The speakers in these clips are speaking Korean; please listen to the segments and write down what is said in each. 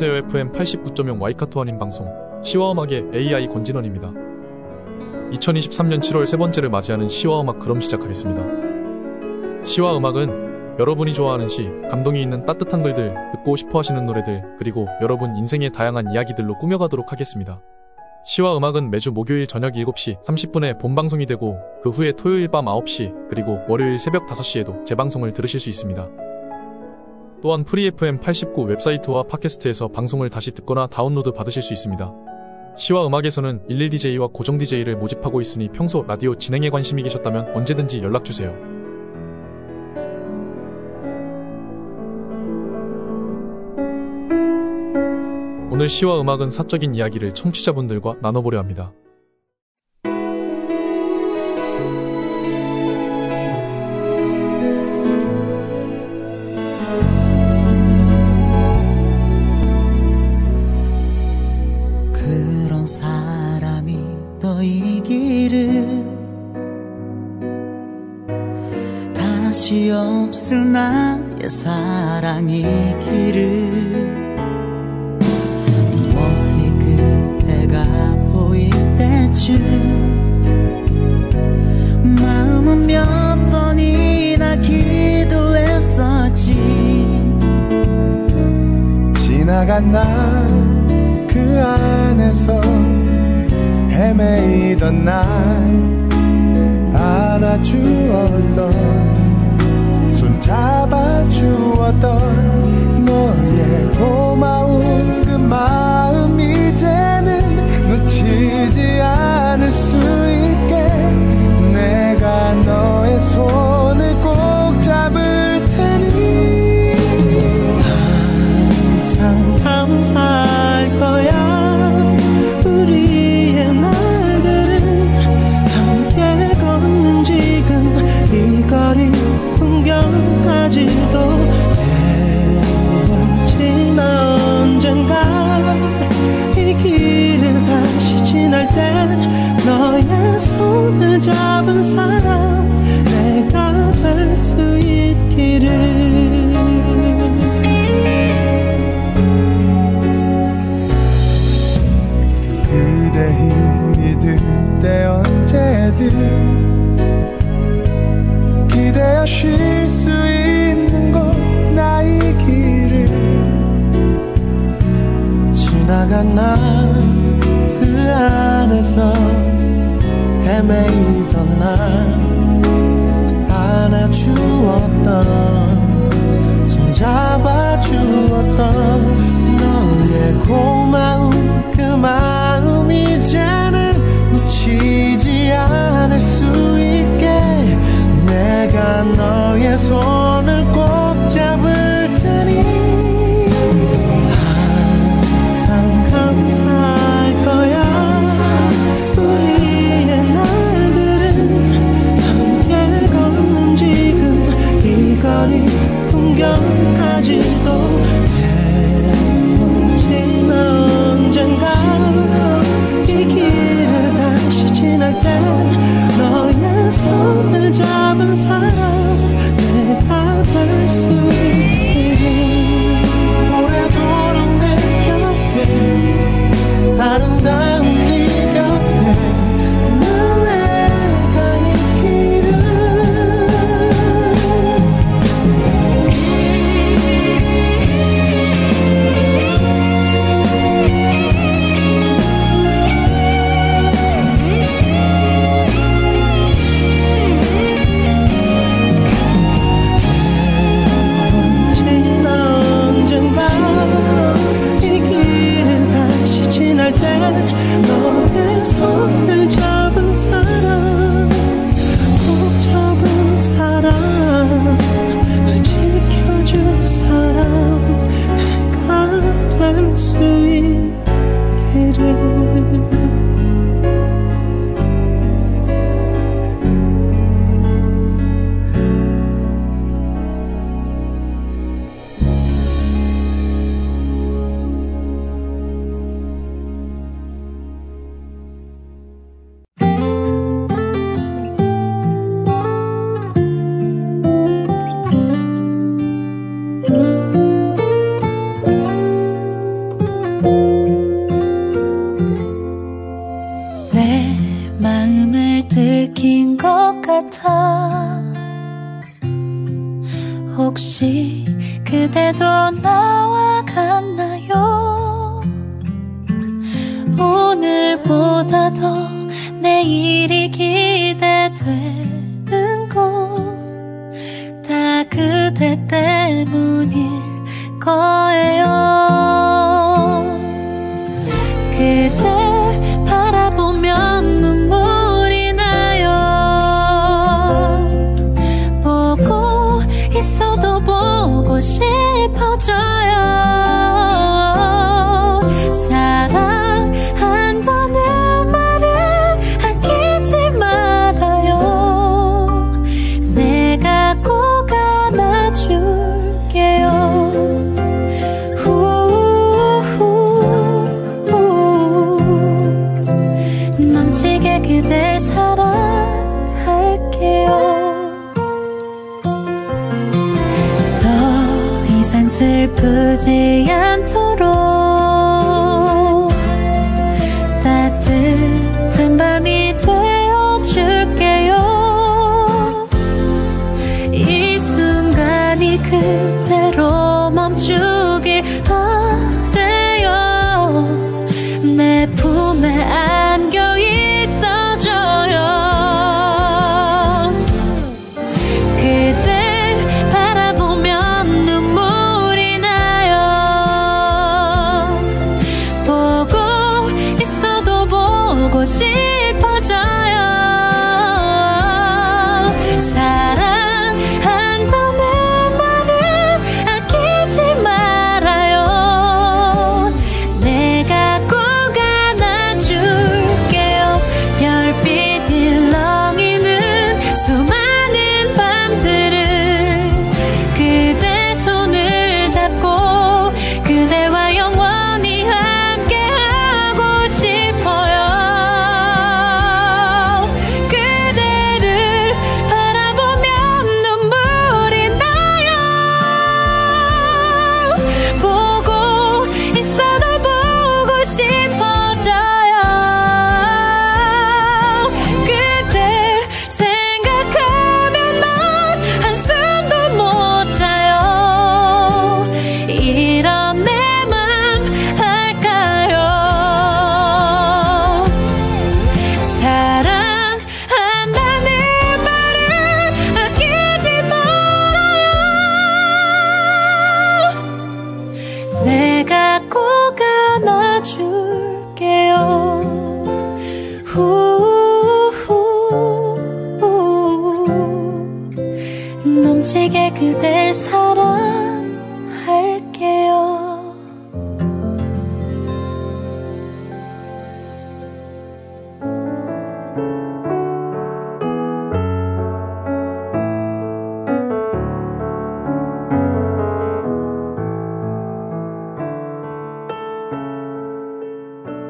안녕하세요. FM 89.0 와이카토 원인 방송 시와음악의 AI 권진원입니다. 2023년 7월 세 번째를 맞이하는 시와음악 그럼 시작하겠습니다. 시와음악은 여러분이 좋아하는 시, 감동이 있는 따뜻한 글들, 듣고 싶어 하시는 노래들, 그리고 여러분 인생의 다양한 이야기들로 꾸며가도록 하겠습니다. 시와 음악은 매주 목요일 저녁 7시 30분에 본방송이 되고 그 후에 토요일 밤 9시 그리고 월요일 새벽 5시에도 재방송을 들으실 수 있습니다. 또한 Free FM 89 웹사이트와 팟캐스트에서 방송을 다시 듣거나 다운로드 받으실 수 있습니다. 시와 음악에서는 11DJ와 고정 DJ를 모집하고 있으니 평소 라디오 진행에 관심이 계셨다면 언제든지 연락주세요. 오늘 시와 음악은 사적인 이야기를 청취자분들과 나눠보려 합니다. 다시 없을 나의 사랑이 길을 멀리 그대가 보일 때쯤 마음은 몇 번이나 기도했었지. 지나간 날 그 안에서 헤매이던 날 안아주었던 손 잡아주었던 너의 고마운 그 마음 이제는 놓치지 않을 수 있게 내가 너의 손 그대 슬프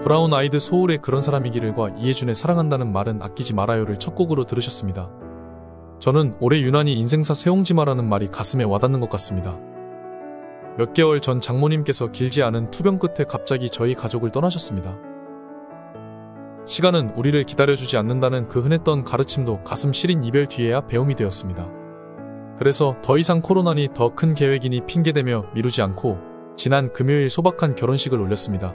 브라운 아이드 소울의 그런 사람이기를과 이해준의 사랑한다는 말은 아끼지 말아요를 첫 곡으로 들으셨습니다. 저는 올해 유난히 인생사 새옹지마라는 말이 가슴에 와닿는 것 같습니다. 몇 개월 전 장모님께서 길지 않은 투병 끝에 갑자기 저희 가족을 떠나셨습니다. 시간은 우리를 기다려주지 않는다는 그 흔했던 가르침도 가슴 시린 이별 뒤에야 배움이 되었습니다. 그래서 더 이상 코로나니 더 큰 계획이니 핑계대며 미루지 않고 지난 금요일 소박한 결혼식을 올렸습니다.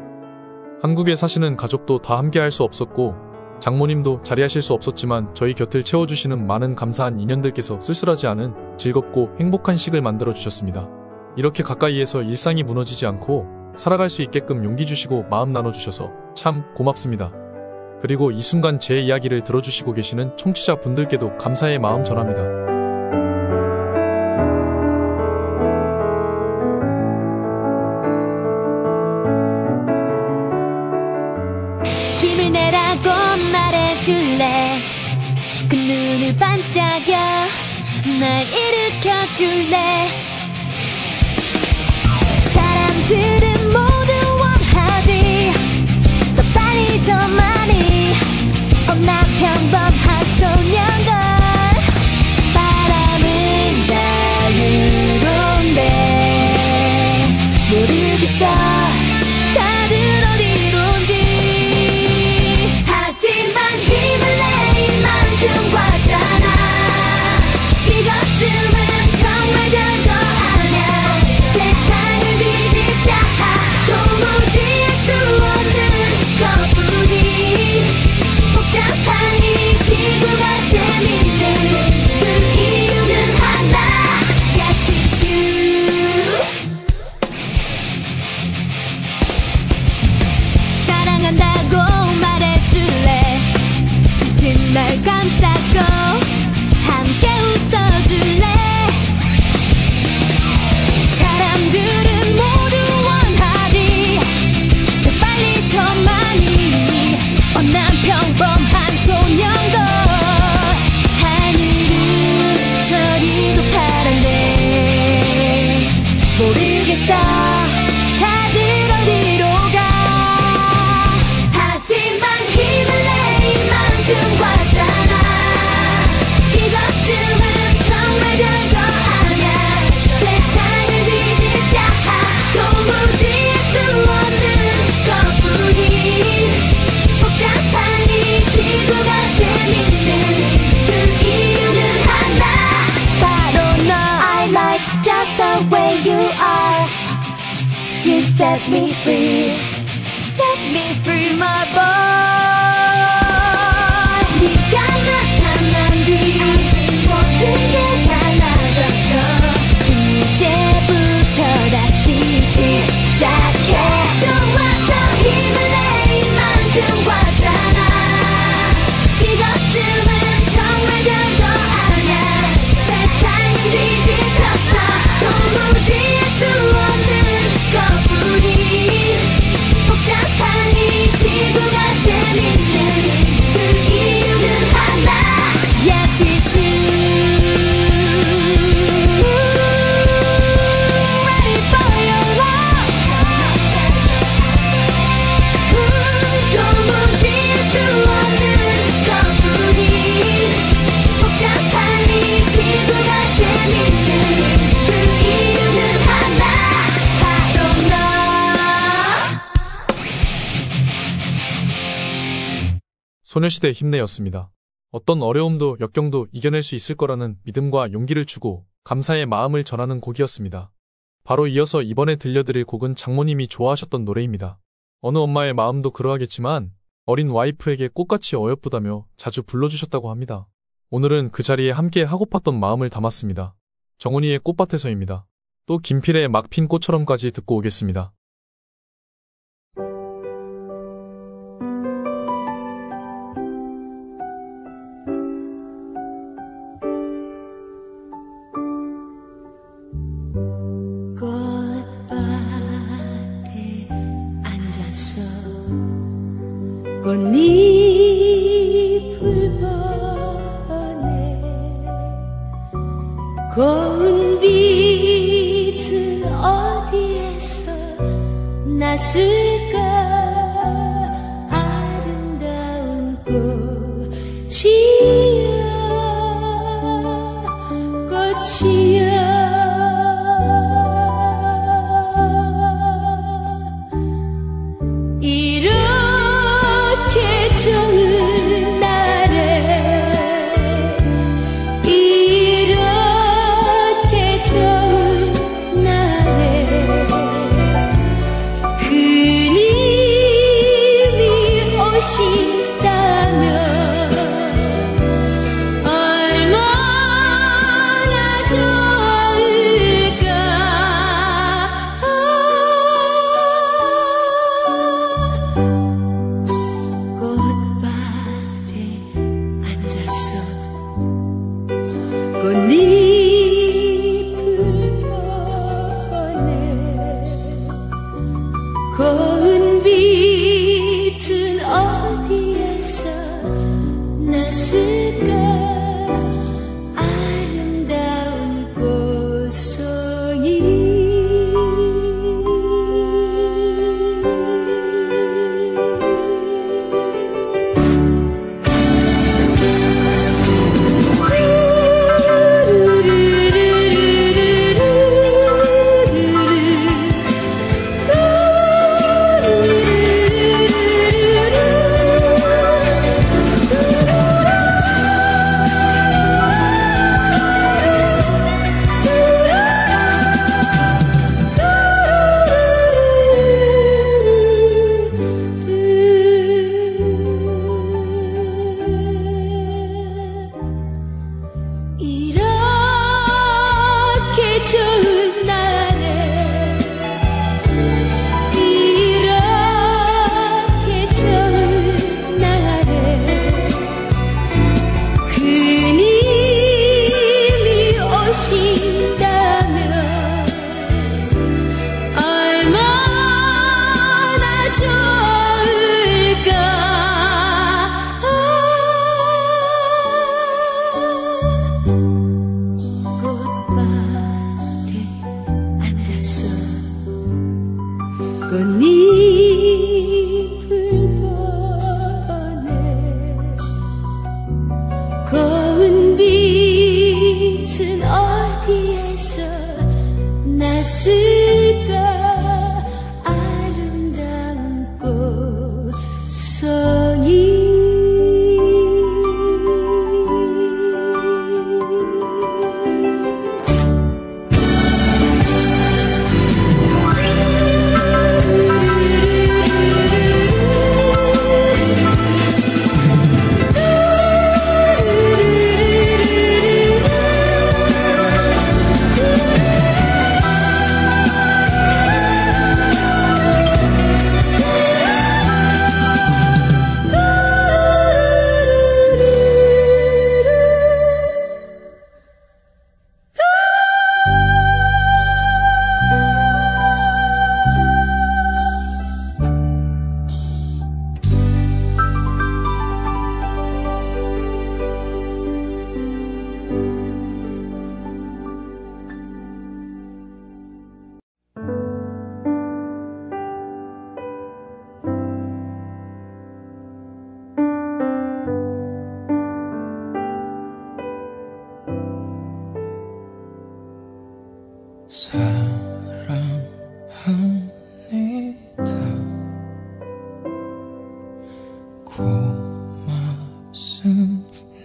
한국에 사시는 가족도 다 함께 할 수 없었고 장모님도 자리하실 수 없었지만 저희 곁을 채워주시는 많은 감사한 인연들께서 쓸쓸하지 않은 즐겁고 행복한 식을 만들어 주셨습니다. 이렇게 가까이에서 일상이 무너지지 않고 살아갈 수 있게끔 용기 주시고 마음 나눠주셔서 참 고맙습니다. 그리고 이 순간 제 이야기를 들어주시고 계시는 청취자 분들께도 감사의 마음 전합니다. 반짝여 날 일으켜줄래 소녀시대 힘내였습니다. 어떤 어려움도 역경도 이겨낼 수 있을 거라는 믿음과 용기를 주고 감사의 마음을 전하는 곡이었습니다. 바로 이어서 이번에 들려드릴 곡은 장모님이 좋아하셨던 노래입니다. 어느 엄마의 마음도 그러하겠지만 어린 와이프에게 꽃같이 어여쁘다며 자주 불러주셨다고 합니다. 오늘은 그 자리에 함께 하고팠던 마음을 담았습니다. 정훈이의 꽃밭에서입니다. 또 김필의 막핀 꽃처럼까지 듣고 오겠습니다. 꽃잎을 보네 고운 빛은 어디에서 났을까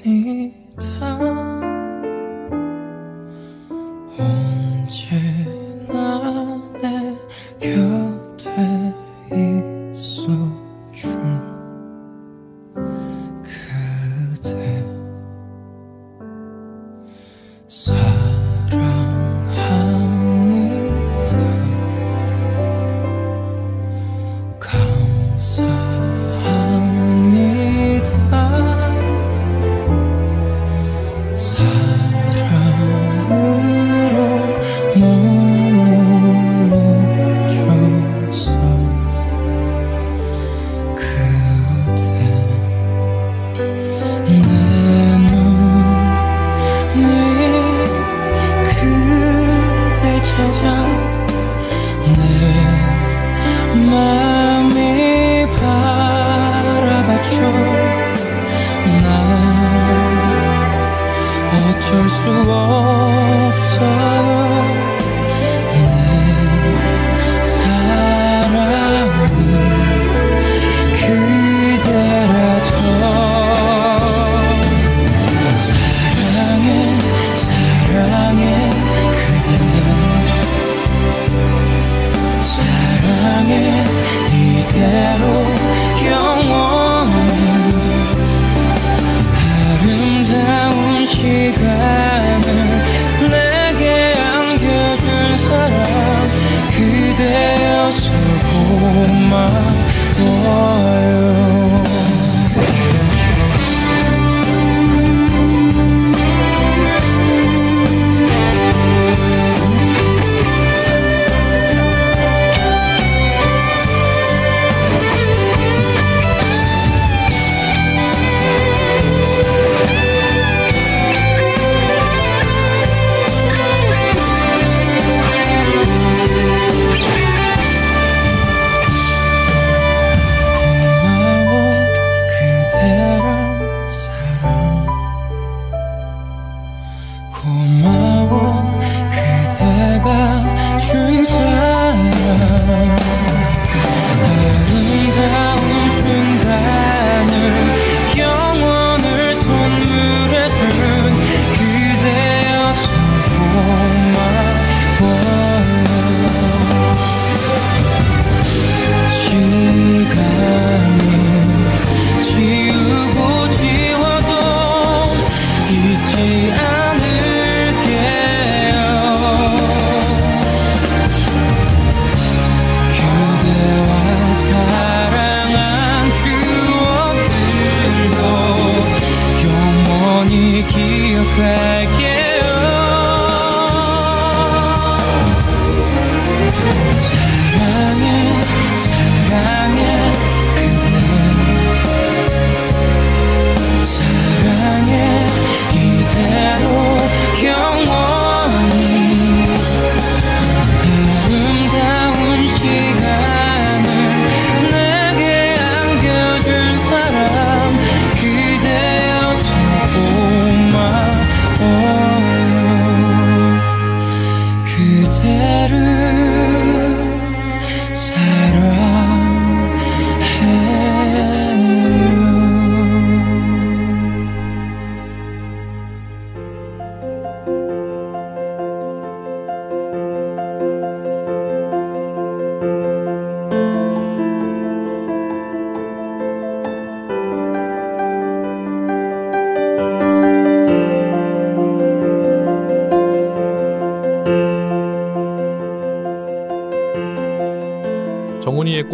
고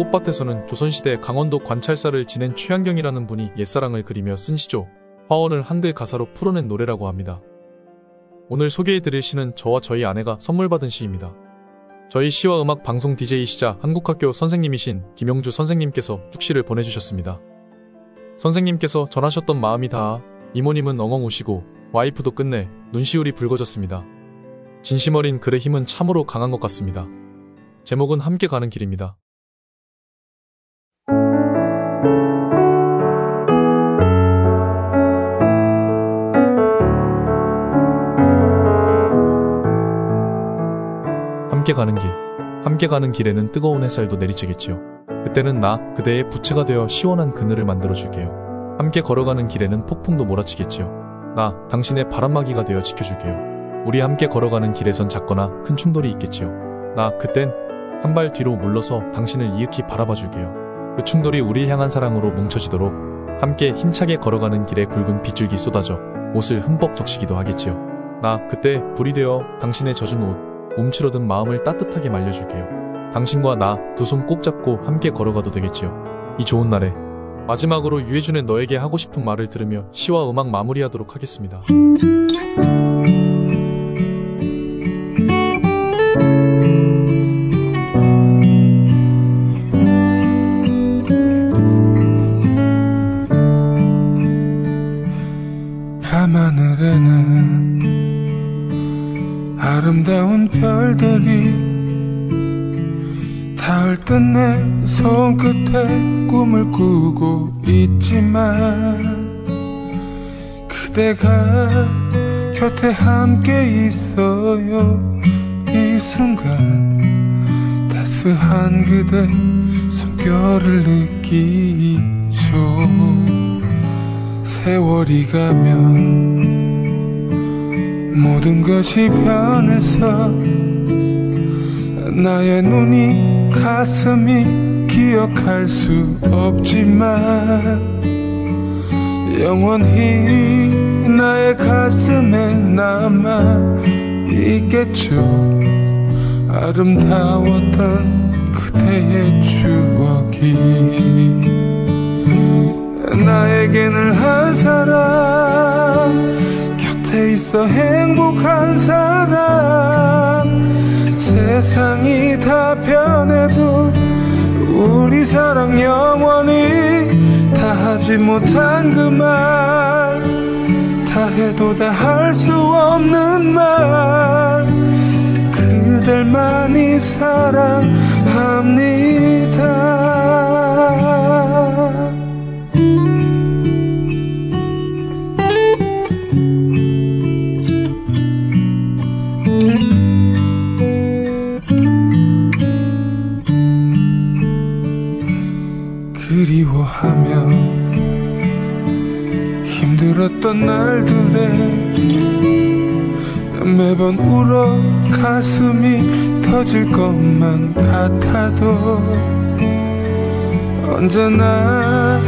꽃밭에서는 조선시대 강원도 관찰사를 지낸 최한경이라는 분이 옛사랑을 그리며 쓴 시조, 화원을 한글 가사로 풀어낸 노래라고 합니다. 오늘 소개해드릴 시는 저와 저희 아내가 선물 받은 시입니다. 저희 시와 음악 방송 DJ이시자 한국학교 선생님이신 김용주 선생님께서 푹시를 보내주셨습니다. 선생님께서 전하셨던 마음이 닿아 이모님은 엉엉 우시고 와이프도 끝내 눈시울이 붉어졌습니다. 진심 어린 글의 힘은 참으로 강한 것 같습니다. 제목은 함께 가는 길입니다. 함께 가는 길. 함께 가는 길에는 뜨거운 햇살도 내리쬐겠지요. 그때는 나, 그대의 부채가 되어 시원한 그늘을 만들어줄게요. 함께 걸어가는 길에는 폭풍도 몰아치겠지요. 나, 당신의 바람막이가 되어 지켜줄게요. 우리 함께 걸어가는 길에선 작거나 큰 충돌이 있겠지요. 나, 그땐 한 발 뒤로 물러서 당신을 이윽히 바라봐줄게요. 그 충돌이 우릴 향한 사랑으로 뭉쳐지도록 함께 힘차게 걸어가는 길에 굵은 빗줄기 쏟아져 옷을 흠뻑 적시기도 하겠지요. 나, 그때 불이 되어 당신의 젖은 옷, 움츠러든 마음을 따뜻하게 말려줄게요. 당신과 나 두 손 꼭 잡고 함께 걸어가도 되겠지요. 이 좋은 날에 마지막으로 유해준의 너에게 하고 싶은 말을 들으며 시와 음악 마무리하도록 하겠습니다. 곁에 함께 있어요. 이 순간 따스한 그대 숨결을 느끼죠. 세월이 가면 모든 것이 변해서 나의 눈이 가슴이 기억할 수 없지만 영원히 나의 가슴에 남아 있겠죠. 아름다웠던 그대의 추억이. 나에게는 한 사람 곁에 있어 행복한 사람. 세상이 다 변해도 우리 사랑 영원히 다 하지 못한 그말 다 해도 다 할 수 없는 말. 그댈만이 사랑합니다 힘들었던 날들에 매번 울어 가슴이 터질 것만 같아도 언제나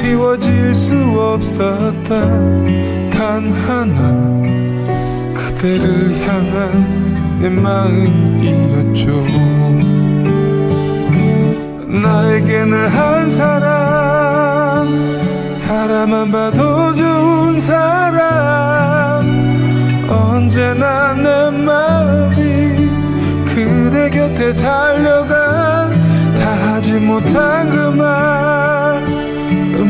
비워질 수 없었던 단 하나 그대를 향한 내 마음이었죠. 나에게는 한 사람 바라만 봐도 좋은 사람. 언제나 내 마음이 그대 곁에 달려가 다 하지 못한 그 말.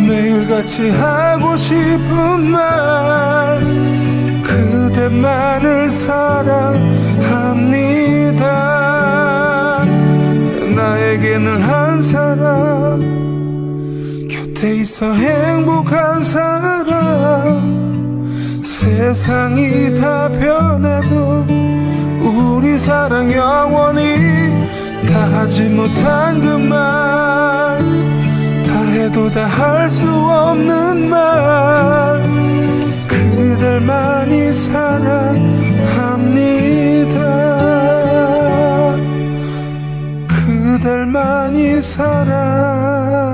매일같이 하고 싶은 말. 그대만을 사랑합니다. 나에게 는 한 사람 곁에 있어 행복한 사람. 세상이 다 변해도 우리 사랑 영원히 다 하지 못한 그말 다 해도 다 할 수 없는 말. 그댈만이 사랑합니다. 그댈만이 사랑